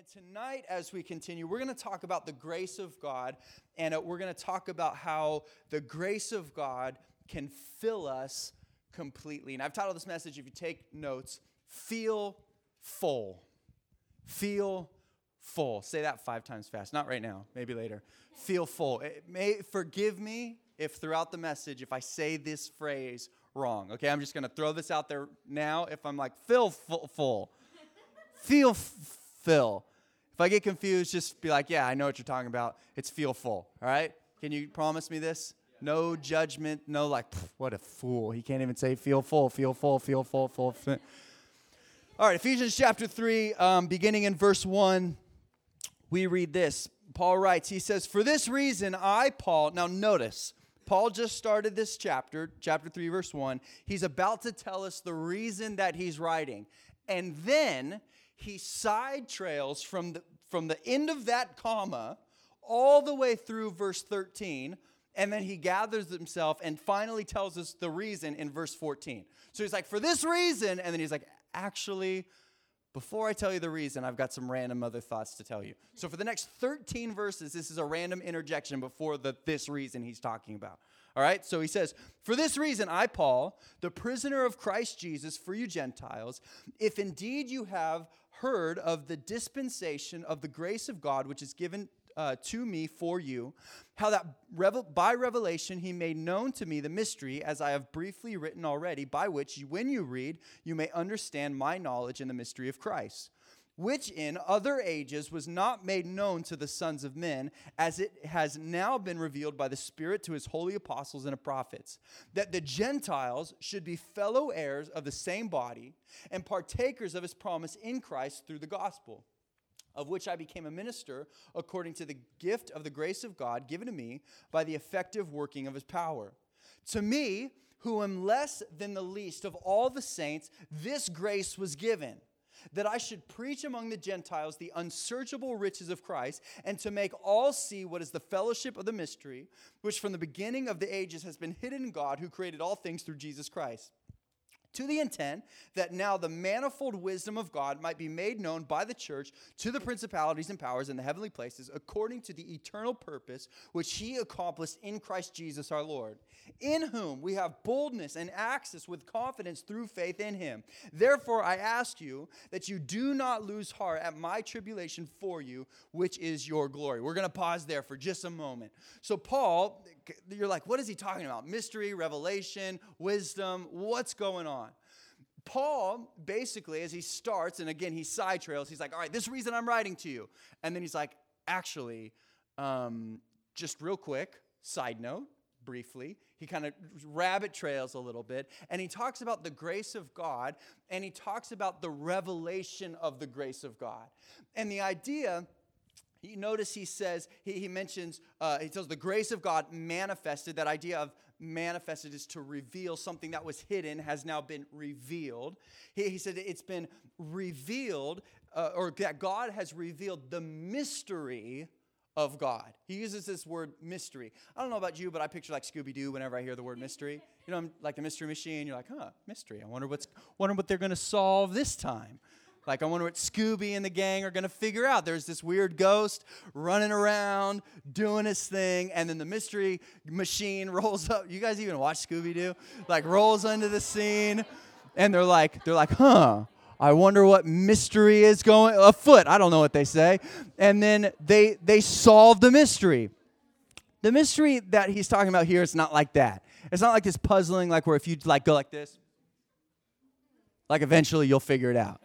And tonight, as we continue, we're going to talk about the grace of God, and uh, we're going to talk about how the grace of God can fill us completely. And I've titled this message, if you take notes, Feel Full. Feel full. Say that five times fast. Not right now, maybe later. Feel full. It may, forgive me if throughout the message, if I say this phrase wrong. Okay, I'm just going to throw this out there now. If I'm like, feel full, full. feel f- fill. If I get confused, just be like, yeah, I know what you're talking about. It's feel full. All right? Can you promise me this? No judgment, no like, what a fool. He can't even say feel full, feel full, feel full, full. All right, Ephesians chapter 3, um, beginning in verse 1, we read this. Paul writes, he says, For this reason, I, Paul, now notice, Paul just started this chapter, chapter 3, verse 1. He's about to tell us the reason that he's writing. And then he side trails from the, from the end of that comma all the way through verse 13 and then he gathers himself and finally tells us the reason in verse 14. So he's like, for this reason, and then he's like, actually, before I tell you the reason, I've got some random other thoughts to tell you. So for the next 13 verses, this is a random interjection before the this reason he's talking about. All right? So he says, "For this reason I Paul, the prisoner of Christ Jesus for you Gentiles, if indeed you have heard of the dispensation of the grace of God which is given uh, to me for you, how that revel- by revelation he made known to me the mystery, as I have briefly written already, by which, when you read, you may understand my knowledge in the mystery of Christ, which in other ages was not made known to the sons of men, as it has now been revealed by the Spirit to his holy apostles and prophets, that the Gentiles should be fellow heirs of the same body and partakers of his promise in Christ through the gospel of which I became a minister according to the gift of the grace of God given to me by the effective working of his power. To me, who am less than the least of all the saints, this grace was given. That I should preach among the Gentiles the unsearchable riches of Christ, and to make all see what is the fellowship of the mystery, which from the beginning of the ages has been hidden in God, who created all things through Jesus Christ to the intent that now the manifold wisdom of God might be made known by the church to the principalities and powers in the heavenly places, according to the eternal purpose which he accomplished in Christ Jesus our Lord, in whom we have boldness and access with confidence through faith in him. Therefore, I ask you that you do not lose heart at my tribulation for you, which is your glory. We're going to pause there for just a moment. So, Paul, you're like, what is he talking about? Mystery, revelation, wisdom, what's going on? Paul, basically, as he starts, and again, he side trails, he's like, all right, this reason I'm writing to you. And then he's like, actually, um, just real quick, side note, briefly, he kind of rabbit trails a little bit, and he talks about the grace of God, and he talks about the revelation of the grace of God. And the idea you notice he says, he, he mentions, uh, he tells the grace of God manifested. That idea of manifested is to reveal something that was hidden has now been revealed. He, he said it's been revealed, uh, or that God has revealed the mystery of God. He uses this word mystery. I don't know about you, but I picture like Scooby Doo whenever I hear the word mystery. You know, I'm like the mystery machine. You're like, huh, mystery. I wonder what's, wonder what they're going to solve this time. Like, I wonder what Scooby and the gang are going to figure out. There's this weird ghost running around, doing his thing, and then the mystery machine rolls up. You guys even watch Scooby Doo? Like, rolls into the scene, and they're like, they're like, huh. I wonder what mystery is going afoot. I don't know what they say. And then they they solve the mystery. The mystery that he's talking about here is not like that. It's not like this puzzling, like where if you like go like this, like eventually you'll figure it out.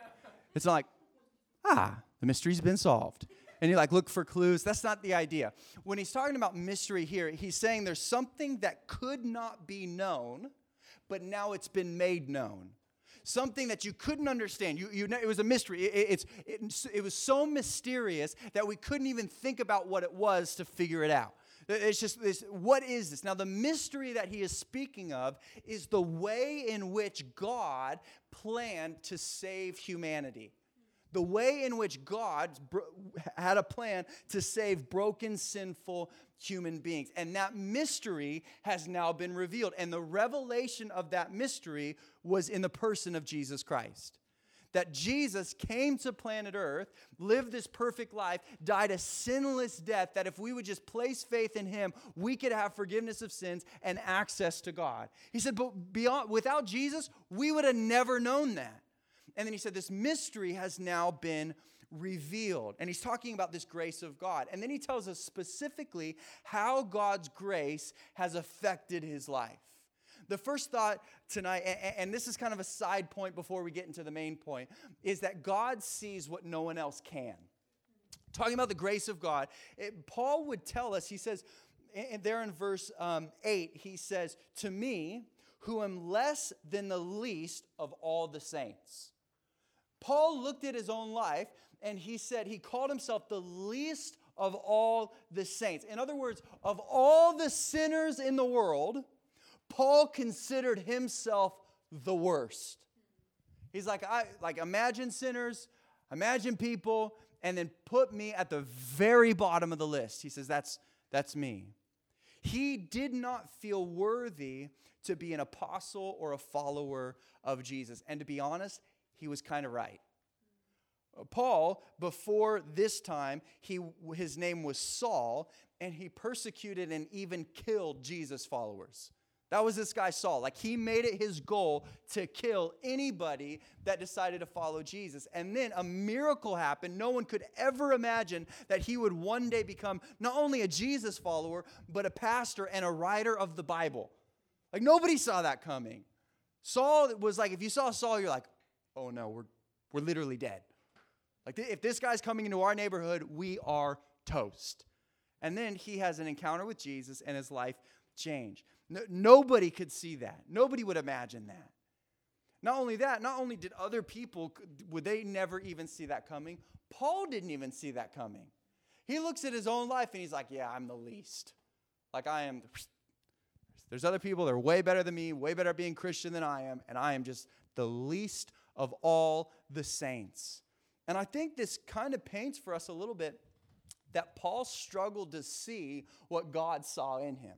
It's like, ah, the mystery's been solved. And you like look for clues. That's not the idea. When he's talking about mystery here, he's saying there's something that could not be known, but now it's been made known. Something that you couldn't understand. You, you, it was a mystery. It, it's, it, it was so mysterious that we couldn't even think about what it was to figure it out. It's just this what is this? Now, the mystery that he is speaking of is the way in which God planned to save humanity. The way in which God had a plan to save broken, sinful human beings. And that mystery has now been revealed. And the revelation of that mystery was in the person of Jesus Christ that Jesus came to planet Earth, lived this perfect life, died a sinless death, that if we would just place faith in him, we could have forgiveness of sins and access to God. He said, but beyond, without Jesus, we would have never known that. And then he said, this mystery has now been revealed. And he's talking about this grace of God. And then he tells us specifically how God's grace has affected his life. The first thought tonight, and this is kind of a side point before we get into the main point, is that God sees what no one else can. Talking about the grace of God, it, Paul would tell us, he says, and there in verse um, 8, he says, To me, who am less than the least of all the saints. Paul looked at his own life and he said he called himself the least of all the saints. In other words, of all the sinners in the world, Paul considered himself the worst. He's like, I like imagine sinners, imagine people, and then put me at the very bottom of the list. He says, That's that's me. He did not feel worthy to be an apostle or a follower of Jesus. And to be honest, he was kind of right. Paul, before this time, he, his name was Saul, and he persecuted and even killed Jesus' followers. That was this guy Saul. Like he made it his goal to kill anybody that decided to follow Jesus. And then a miracle happened. No one could ever imagine that he would one day become not only a Jesus follower, but a pastor and a writer of the Bible. Like nobody saw that coming. Saul was like, if you saw Saul, you're like, oh no, we're, we're literally dead. Like, if this guy's coming into our neighborhood, we are toast. And then he has an encounter with Jesus and his life changed. No, nobody could see that. Nobody would imagine that. Not only that, not only did other people, would they never even see that coming, Paul didn't even see that coming. He looks at his own life and he's like, yeah, I'm the least. Like, I am. There's other people that are way better than me, way better at being Christian than I am, and I am just the least of all the saints. And I think this kind of paints for us a little bit that Paul struggled to see what God saw in him.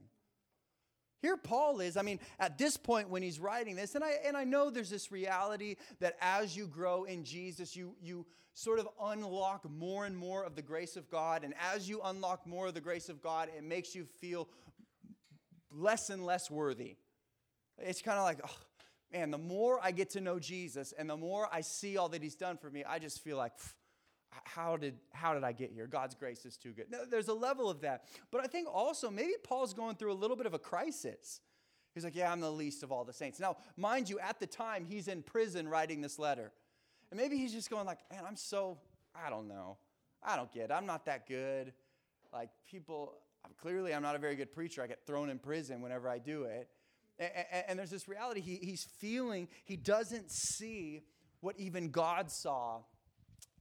Here Paul is, I mean, at this point when he's writing this, and I and I know there's this reality that as you grow in Jesus, you you sort of unlock more and more of the grace of God. And as you unlock more of the grace of God, it makes you feel less and less worthy. It's kind of like, oh, man, the more I get to know Jesus and the more I see all that he's done for me, I just feel like, how did, how did I get here? God's grace is too good. Now, there's a level of that. But I think also maybe Paul's going through a little bit of a crisis. He's like, yeah, I'm the least of all the saints. Now, mind you, at the time, he's in prison writing this letter. And maybe he's just going like, man, I'm so, I don't know. I don't get it. I'm not that good. Like people, clearly I'm not a very good preacher. I get thrown in prison whenever I do it. And, and there's this reality he, he's feeling, he doesn't see what even God saw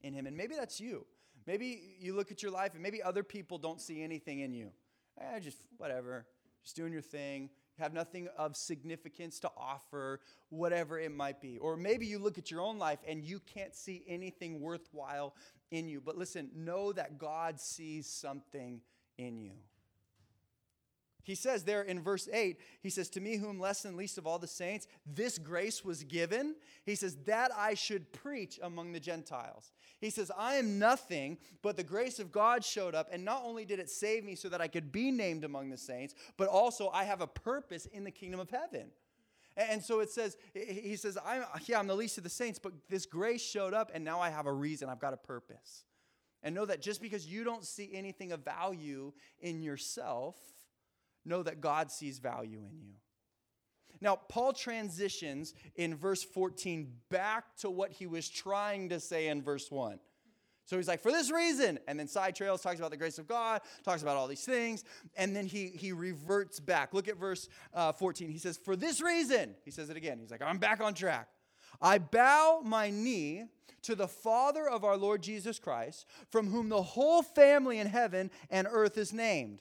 in him. And maybe that's you. Maybe you look at your life and maybe other people don't see anything in you. Eh, just whatever, just doing your thing. You have nothing of significance to offer, whatever it might be. Or maybe you look at your own life and you can't see anything worthwhile in you. But listen, know that God sees something in you. He says there in verse 8, he says, To me, whom less than least of all the saints, this grace was given. He says, That I should preach among the Gentiles. He says, I am nothing, but the grace of God showed up, and not only did it save me so that I could be named among the saints, but also I have a purpose in the kingdom of heaven. And so it says, he says, I'm, yeah, I'm the least of the saints, but this grace showed up, and now I have a reason. I've got a purpose. And know that just because you don't see anything of value in yourself, know that God sees value in you. Now, Paul transitions in verse 14 back to what he was trying to say in verse 1. So he's like, for this reason. And then Side Trails talks about the grace of God, talks about all these things. And then he, he reverts back. Look at verse uh, 14. He says, for this reason. He says it again. He's like, I'm back on track. I bow my knee to the Father of our Lord Jesus Christ, from whom the whole family in heaven and earth is named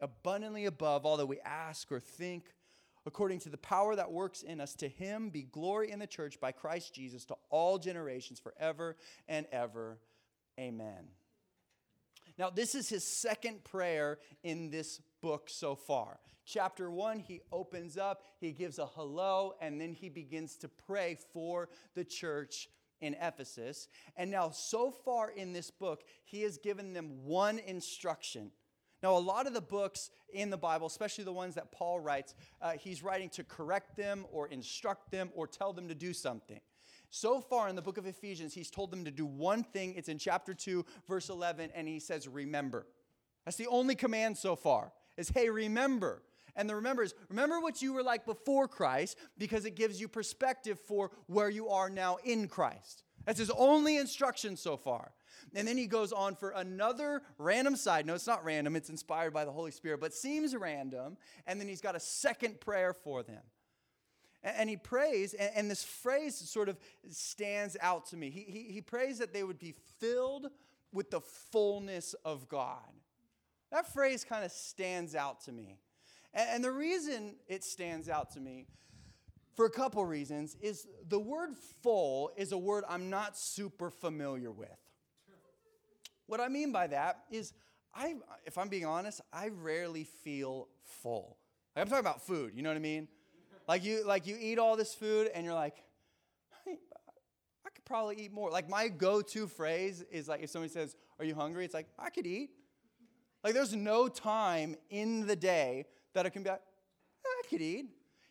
abundantly above all that we ask or think, according to the power that works in us. To him be glory in the church by Christ Jesus to all generations forever and ever. Amen. Now, this is his second prayer in this book so far. Chapter one, he opens up, he gives a hello, and then he begins to pray for the church in Ephesus. And now, so far in this book, he has given them one instruction now, a lot of the books in the Bible, especially the ones that Paul writes, uh, he's writing to correct them or instruct them or tell them to do something. So far in the book of Ephesians, he's told them to do one thing. It's in chapter 2, verse 11, and he says, Remember. That's the only command so far, is hey, remember. And the remember is remember what you were like before Christ because it gives you perspective for where you are now in Christ. That's his only instruction so far. And then he goes on for another random side. No, it's not random, it's inspired by the Holy Spirit, but seems random. And then he's got a second prayer for them. And he prays, and this phrase sort of stands out to me. He, he, he prays that they would be filled with the fullness of God. That phrase kind of stands out to me. And the reason it stands out to me, for a couple reasons, is the word full is a word I'm not super familiar with. What I mean by that is, I, if I'm being honest, I rarely feel full. Like I'm talking about food, you know what I mean? Like you, like you eat all this food and you're like, I could probably eat more. Like my go-to phrase is like if somebody says, "Are you hungry?" It's like I could eat. Like there's no time in the day that I can be like, I could eat.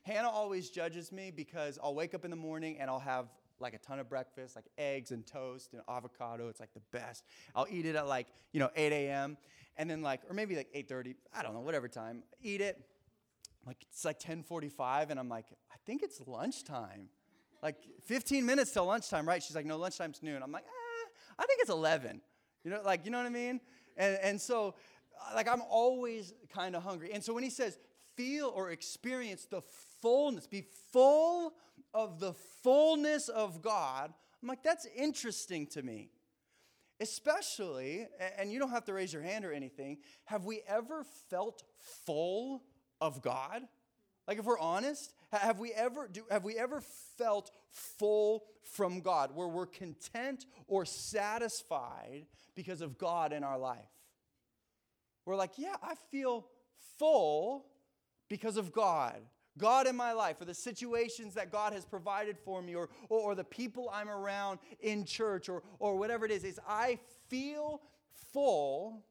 Hannah always judges me because I'll wake up in the morning and I'll have like a ton of breakfast, like eggs and toast and avocado. It's like the best. I'll eat it at like, you know, 8 a.m. And then like, or maybe like 8.30, I don't know, whatever time. Eat it. Like it's like 10.45 and I'm like, I think it's lunchtime. Like 15 minutes till lunchtime, right? She's like, no, lunchtime's noon. I'm like, eh, I think it's 11. You know, like, you know what I mean? And, and so, like, I'm always kind of hungry. And so when he says, feel or experience the fullness, be full of the fullness of God, I'm like, that's interesting to me. Especially, and you don't have to raise your hand or anything, have we ever felt full of God? Like if we're honest, have we ever do, have we ever felt full from God where we're content or satisfied because of God in our life? We're like, yeah, I feel full because of God. God in my life, or the situations that God has provided for me, or, or, or, the people I'm around in church, or, or whatever it is, is I feel full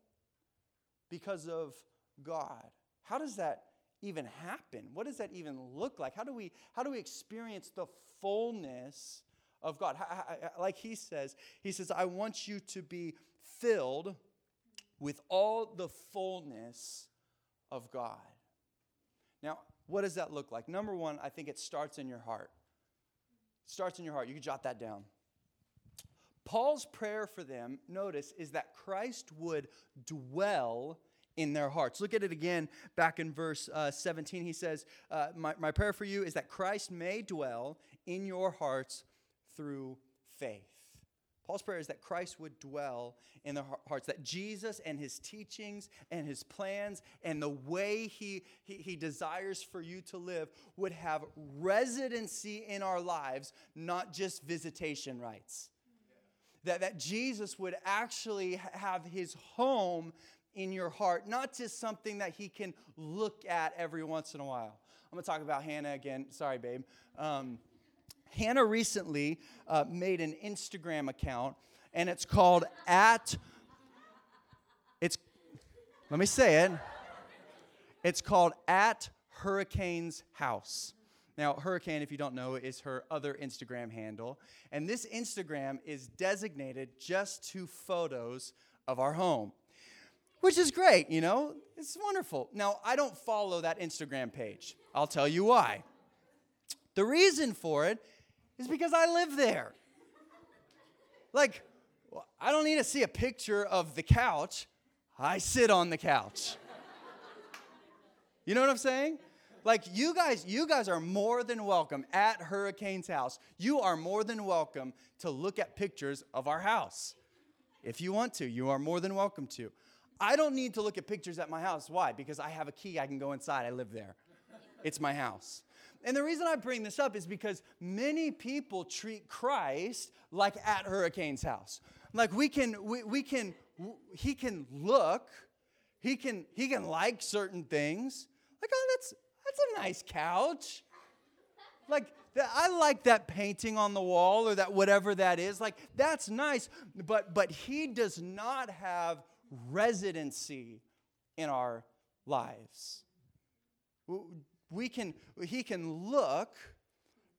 because of God. How does that even happen? What does that even look like? How do we, how do we experience the fullness of God? Like he says, he says, I want you to be filled with all the fullness of God. Now, what does that look like? Number one, I think it starts in your heart. It starts in your heart. You can jot that down. Paul's prayer for them, notice, is that Christ would dwell in their hearts. Look at it again back in verse uh, 17. He says, uh, my, my prayer for you is that Christ may dwell in your hearts through faith. Paul's prayer is that Christ would dwell in their hearts, that Jesus and his teachings and his plans and the way he, he, he, desires for you to live would have residency in our lives, not just visitation rights. That, that Jesus would actually have his home in your heart, not just something that he can look at every once in a while. I'm gonna talk about Hannah again. Sorry, babe. Um, Hannah recently uh, made an Instagram account, and it's called at. It's. Let me say it. It's called at Hurricane's House. Now, Hurricane, if you don't know, is her other Instagram handle. And this Instagram is designated just to photos of our home, which is great, you know? It's wonderful. Now, I don't follow that Instagram page. I'll tell you why. The reason for it is because I live there. Like, I don't need to see a picture of the couch. I sit on the couch. You know what I'm saying? Like you guys, you guys are more than welcome at Hurricane's house. You are more than welcome to look at pictures of our house. If you want to, you are more than welcome to. I don't need to look at pictures at my house. Why? Because I have a key, I can go inside, I live there. It's my house. And the reason I bring this up is because many people treat Christ like at Hurricane's house. Like we can, we, we can, he can look, he can, he can like certain things. Like, oh, that's that's a nice couch. Like, I like that painting on the wall or that whatever that is. Like, that's nice. But, but he does not have residency in our lives. We can, he can look,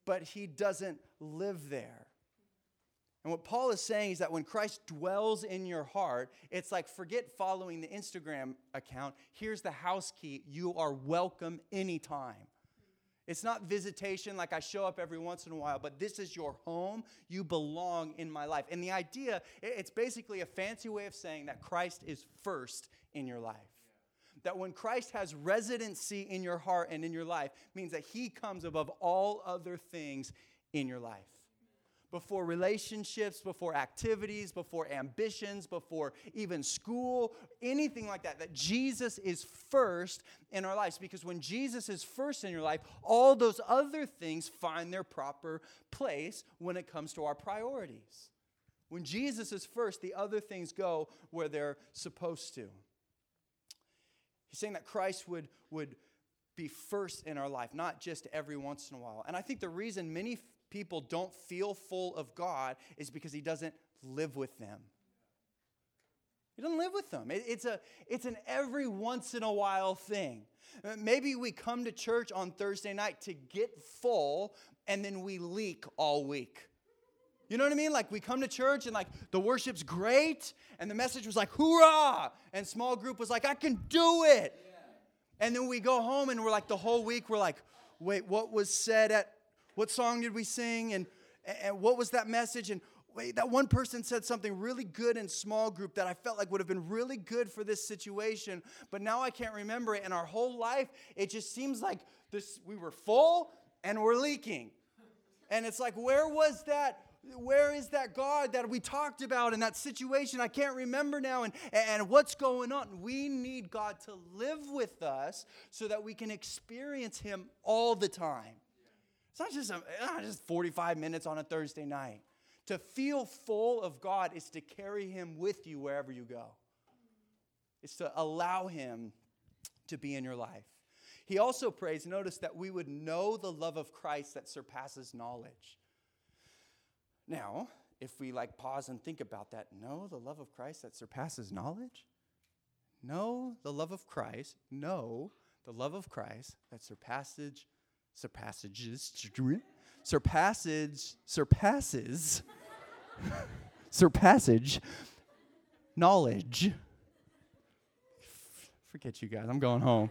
but he doesn't live there. And what Paul is saying is that when Christ dwells in your heart, it's like forget following the Instagram account. Here's the house key. You are welcome anytime. It's not visitation like I show up every once in a while, but this is your home. You belong in my life. And the idea, it's basically a fancy way of saying that Christ is first in your life. That when Christ has residency in your heart and in your life, means that he comes above all other things in your life before relationships, before activities, before ambitions, before even school, anything like that. That Jesus is first in our lives. Because when Jesus is first in your life, all those other things find their proper place when it comes to our priorities. When Jesus is first, the other things go where they're supposed to. He's saying that Christ would, would be first in our life, not just every once in a while. And I think the reason many people don't feel full of God is because He doesn't live with them. He doesn't live with them. it's, a, it's an every once in a while thing. Uh, maybe we come to church on Thursday night to get full and then we leak all week. You know what I mean? Like we come to church and like the worship's great and the message was like, hoorah! And small group was like, I can do it. And then we go home and we're like, the whole week, we're like, wait, what was said at what song did we sing? And, and what was that message? And wait, that one person said something really good in small group that I felt like would have been really good for this situation, but now I can't remember it. And our whole life, it just seems like this we were full and we're leaking. And it's like, where was that? Where is that God that we talked about in that situation? I can't remember now. And, and what's going on? We need God to live with us so that we can experience Him all the time. It's not just, a, not just 45 minutes on a Thursday night. To feel full of God is to carry Him with you wherever you go, it's to allow Him to be in your life. He also prays, notice that we would know the love of Christ that surpasses knowledge. Now, if we like pause and think about that, know the love of Christ that surpasses knowledge? Know the love of Christ, know the love of Christ that surpasses surpassages, surpasses, surpasses, surpassage, knowledge. Forget you guys, I'm going home.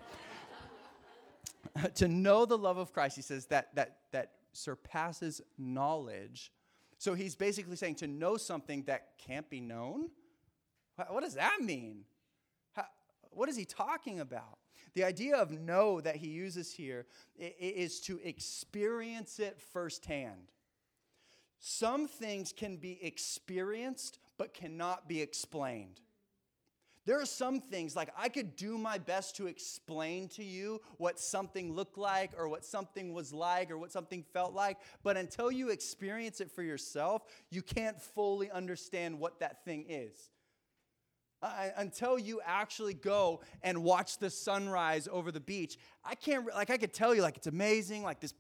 to know the love of Christ, he says that that that surpasses knowledge. So he's basically saying to know something that can't be known. What does that mean? What is he talking about? The idea of know that he uses here is to experience it firsthand. Some things can be experienced but cannot be explained. There are some things like I could do my best to explain to you what something looked like or what something was like or what something felt like, but until you experience it for yourself, you can't fully understand what that thing is. Uh, until you actually go and watch the sunrise over the beach. I can't, like, I could tell you, like, it's amazing, like, this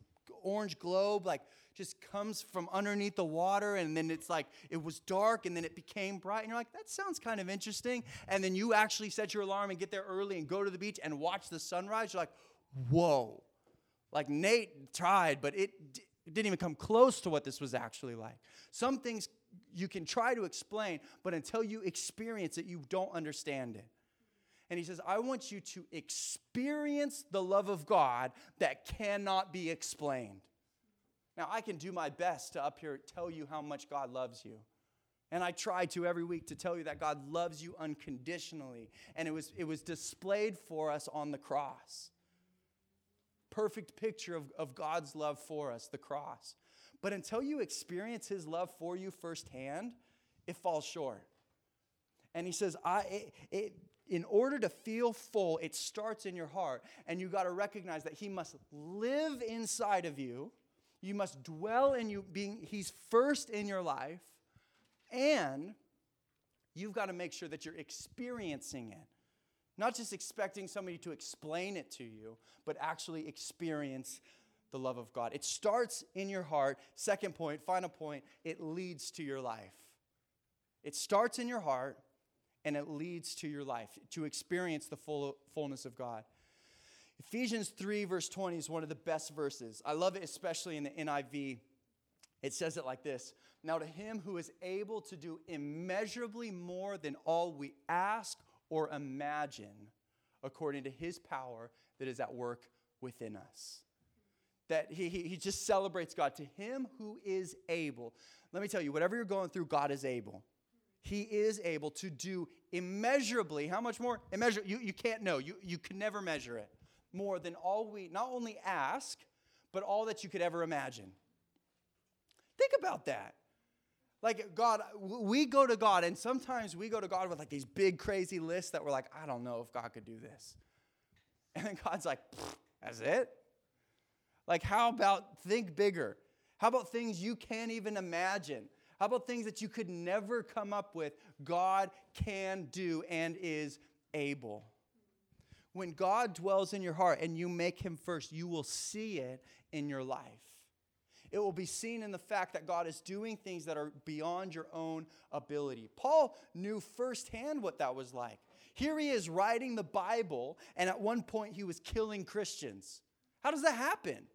orange globe, like, just comes from underneath the water, and then it's like, it was dark, and then it became bright, and you're like, that sounds kind of interesting. And then you actually set your alarm and get there early and go to the beach and watch the sunrise. You're like, whoa. Like, Nate tried, but it, it didn't even come close to what this was actually like. Some things you can try to explain, but until you experience it, you don't understand it. And he says, I want you to experience the love of God that cannot be explained. Now, I can do my best to up here tell you how much God loves you, And I try to every week to tell you that God loves you unconditionally. And it was, it was displayed for us on the cross. Perfect picture of, of God's love for us, the cross. But until you experience his love for you firsthand, it falls short. And he says, I, it, it, in order to feel full, it starts in your heart. And you got to recognize that he must live inside of you. You must dwell in you, being he's first in your life. And you've got to make sure that you're experiencing it. Not just expecting somebody to explain it to you, but actually experience the love of God. It starts in your heart. Second point, final point, it leads to your life. It starts in your heart and it leads to your life to experience the full, fullness of God. Ephesians 3, verse 20 is one of the best verses. I love it, especially in the NIV. It says it like this Now, to him who is able to do immeasurably more than all we ask or imagine, according to his power that is at work within us. That he, he, he just celebrates God. To him who is able. Let me tell you, whatever you're going through, God is able. He is able to do immeasurably, how much more? Immeasure, you, you can't know. You, you can never measure it. More than all we not only ask, but all that you could ever imagine. Think about that. Like, God, we go to God, and sometimes we go to God with like these big, crazy lists that we're like, I don't know if God could do this. And then God's like, that's it? Like, how about think bigger? How about things you can't even imagine? How about things that you could never come up with? God can do and is able. When God dwells in your heart and you make him first, you will see it in your life. It will be seen in the fact that God is doing things that are beyond your own ability. Paul knew firsthand what that was like. Here he is writing the Bible, and at one point he was killing Christians. How does that happen?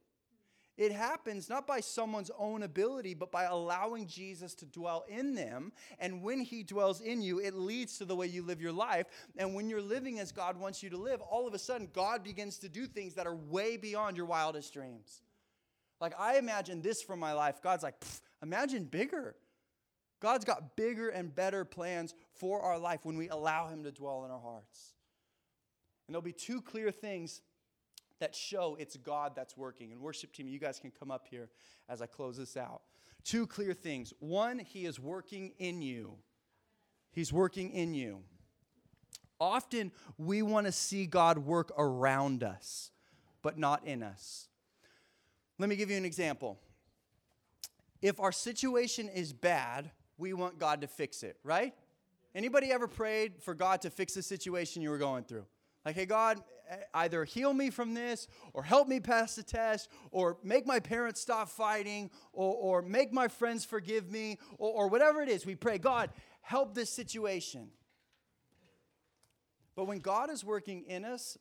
It happens not by someone's own ability, but by allowing Jesus to dwell in them. And when he dwells in you, it leads to the way you live your life. And when you're living as God wants you to live, all of a sudden, God begins to do things that are way beyond your wildest dreams. Like, I imagine this for my life. God's like, imagine bigger. God's got bigger and better plans for our life when we allow Him to dwell in our hearts. And there'll be two clear things that show it's God that's working. And worship team, you guys can come up here as I close this out. Two clear things. One, He is working in you. He's working in you. Often we want to see God work around us, but not in us. Let me give you an example. If our situation is bad, we want God to fix it, right? Anybody ever prayed for God to fix the situation you were going through? Like, hey, God, either heal me from this, or help me pass the test, or make my parents stop fighting, or, or make my friends forgive me, or, or whatever it is. We pray, God, help this situation. But when God is working in us,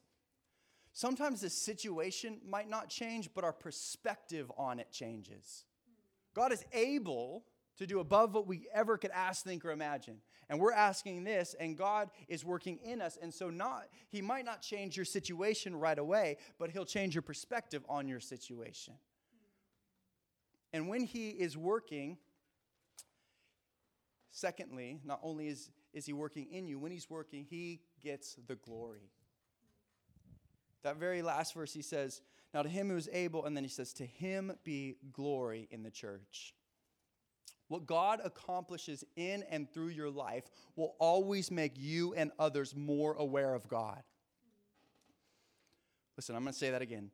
sometimes the situation might not change, but our perspective on it changes. God is able to do above what we ever could ask, think, or imagine. And we're asking this, and God is working in us. And so not He might not change your situation right away, but He'll change your perspective on your situation. And when He is working, secondly, not only is, is He working in you, when He's working, He gets the glory. That very last verse, He says, Now to Him who is able, and then He says, To Him be glory in the church. What God accomplishes in and through your life will always make you and others more aware of God. Listen, I'm going to say that again.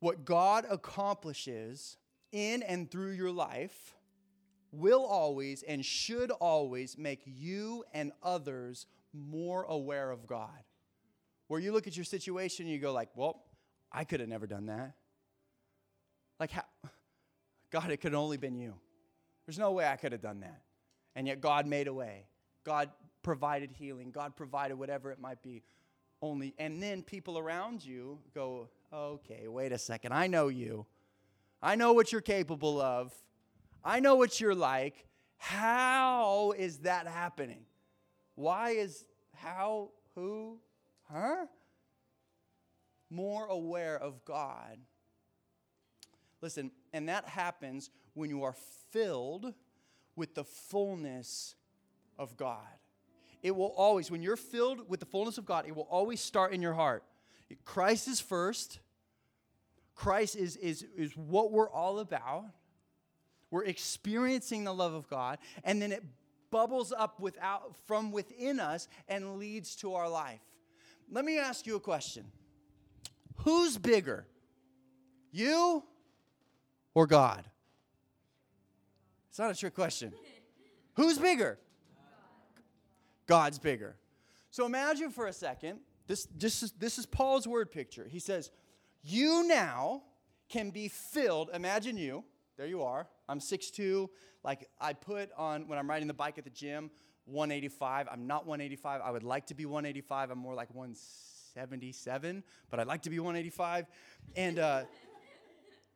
What God accomplishes in and through your life will always and should always make you and others more aware of God. Where you look at your situation and you go like, "Well, I could have never done that." Like how God, it could have only been you. There's no way I could have done that. And yet God made a way. God provided healing. God provided whatever it might be. Only and then people around you go, "Okay, wait a second. I know you. I know what you're capable of. I know what you're like. How is that happening? Why is how who huh? More aware of God. Listen, and that happens when you are filled with the fullness of God. It will always, when you're filled with the fullness of God, it will always start in your heart. Christ is first. Christ is, is, is what we're all about. We're experiencing the love of God, and then it bubbles up without, from within us and leads to our life. Let me ask you a question Who's bigger, you or God? It's not a trick question. Who's bigger? God's bigger. So imagine for a second, this, this, is, this is Paul's word picture. He says, You now can be filled. Imagine you, there you are. I'm 6'2. Like I put on, when I'm riding the bike at the gym, 185. I'm not 185. I would like to be 185. I'm more like 177, but I'd like to be 185. And uh,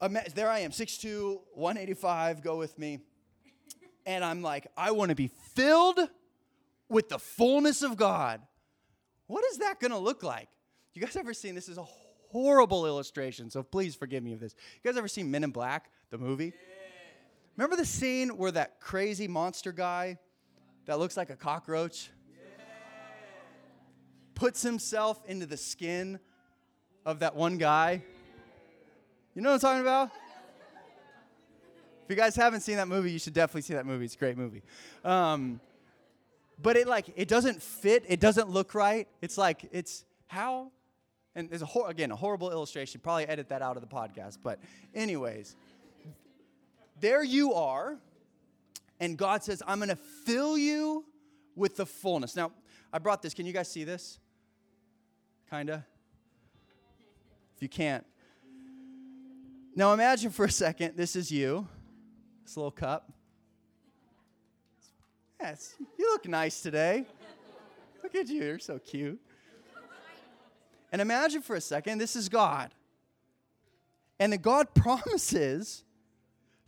there I am, 6'2, 185. Go with me. And I'm like, I want to be filled with the fullness of God. What is that going to look like? You guys ever seen this? Is a horrible illustration, so please forgive me of this. You guys ever seen Men in Black, the movie? Yeah. Remember the scene where that crazy monster guy that looks like a cockroach yeah. puts himself into the skin of that one guy? You know what I'm talking about? If you guys haven't seen that movie, you should definitely see that movie. It's a great movie. Um, but it like it doesn't fit. It doesn't look right. It's like it's how, and there's a hor- again a horrible illustration. Probably edit that out of the podcast. But anyways, there you are, and God says, "I'm going to fill you with the fullness." Now, I brought this. Can you guys see this? Kinda. If you can't. Now imagine for a second this is you, this little cup. Yes, you look nice today. Look at you, you're so cute. And imagine for a second, this is God. And that God promises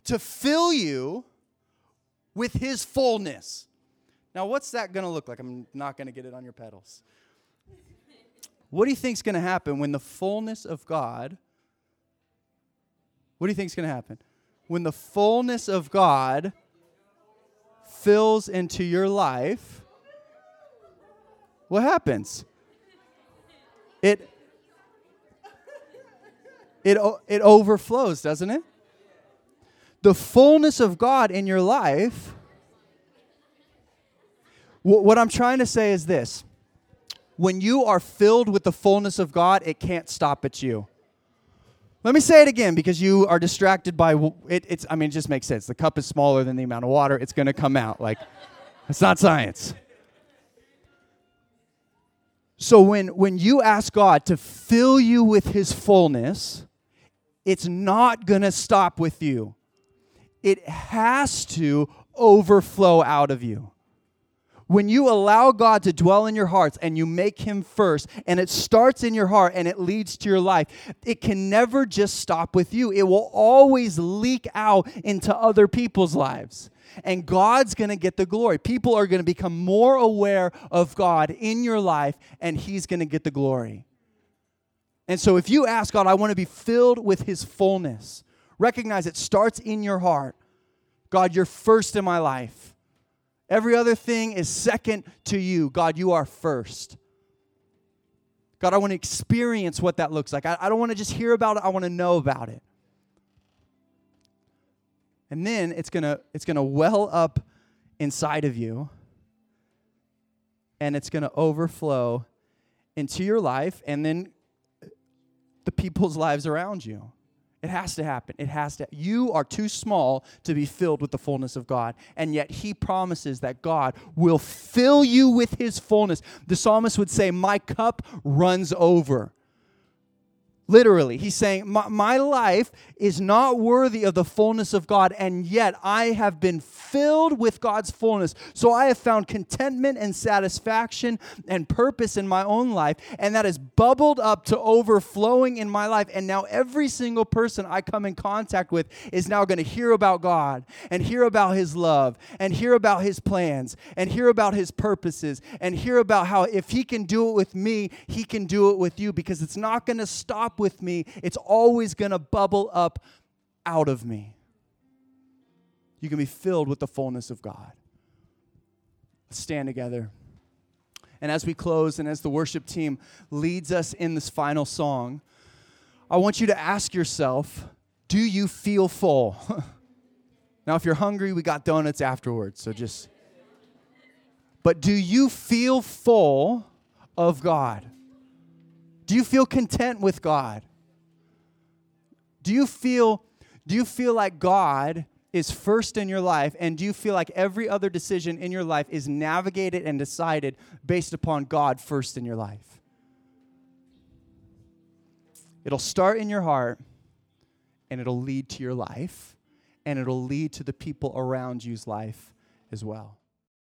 to fill you with His fullness. Now, what's that going to look like? I'm not going to get it on your pedals. What do you think is going to happen when the fullness of God? What do you think is going to happen? When the fullness of God fills into your life, what happens? It it it overflows, doesn't it? The fullness of God in your life. What I'm trying to say is this. When you are filled with the fullness of God, it can't stop at you. Let me say it again because you are distracted by it. It's, I mean, it just makes sense. The cup is smaller than the amount of water. It's going to come out. Like, it's not science. So when, when you ask God to fill you with his fullness, it's not going to stop with you. It has to overflow out of you when you allow God to dwell in your hearts and you make Him first, and it starts in your heart and it leads to your life, it can never just stop with you. It will always leak out into other people's lives. And God's gonna get the glory. People are gonna become more aware of God in your life, and He's gonna get the glory. And so, if you ask God, I wanna be filled with His fullness, recognize it starts in your heart. God, you're first in my life. Every other thing is second to you. God, you are first. God, I want to experience what that looks like. I, I don't want to just hear about it, I want to know about it. And then it's going to it's going to well up inside of you and it's going to overflow into your life and then the people's lives around you. It has to happen. It has to. You are too small to be filled with the fullness of God. And yet he promises that God will fill you with his fullness. The psalmist would say, My cup runs over. Literally, he's saying, my, my, life is not worthy of the fullness of God, and yet I have been filled with God's fullness. So I have found contentment and satisfaction and purpose in my own life, and that has bubbled up to overflowing in my life. And now every single person I come in contact with is now going to hear about God and hear about His love and hear about His plans and hear about His purposes and hear about how if He can do it with me, He can do it with you because it's not going to stop with me, it's always going to bubble up out of me. you can be filled with the fullness of God. Stand together. And as we close and as the worship team leads us in this final song, I want you to ask yourself do you feel full? now, if you're hungry, we got donuts afterwards, so just. But do you feel full of God? Do you feel content with God? Do you feel do you feel like God is first in your life and do you feel like every other decision in your life is navigated and decided based upon God first in your life? It'll start in your heart and it'll lead to your life and it'll lead to the people around you's life as well.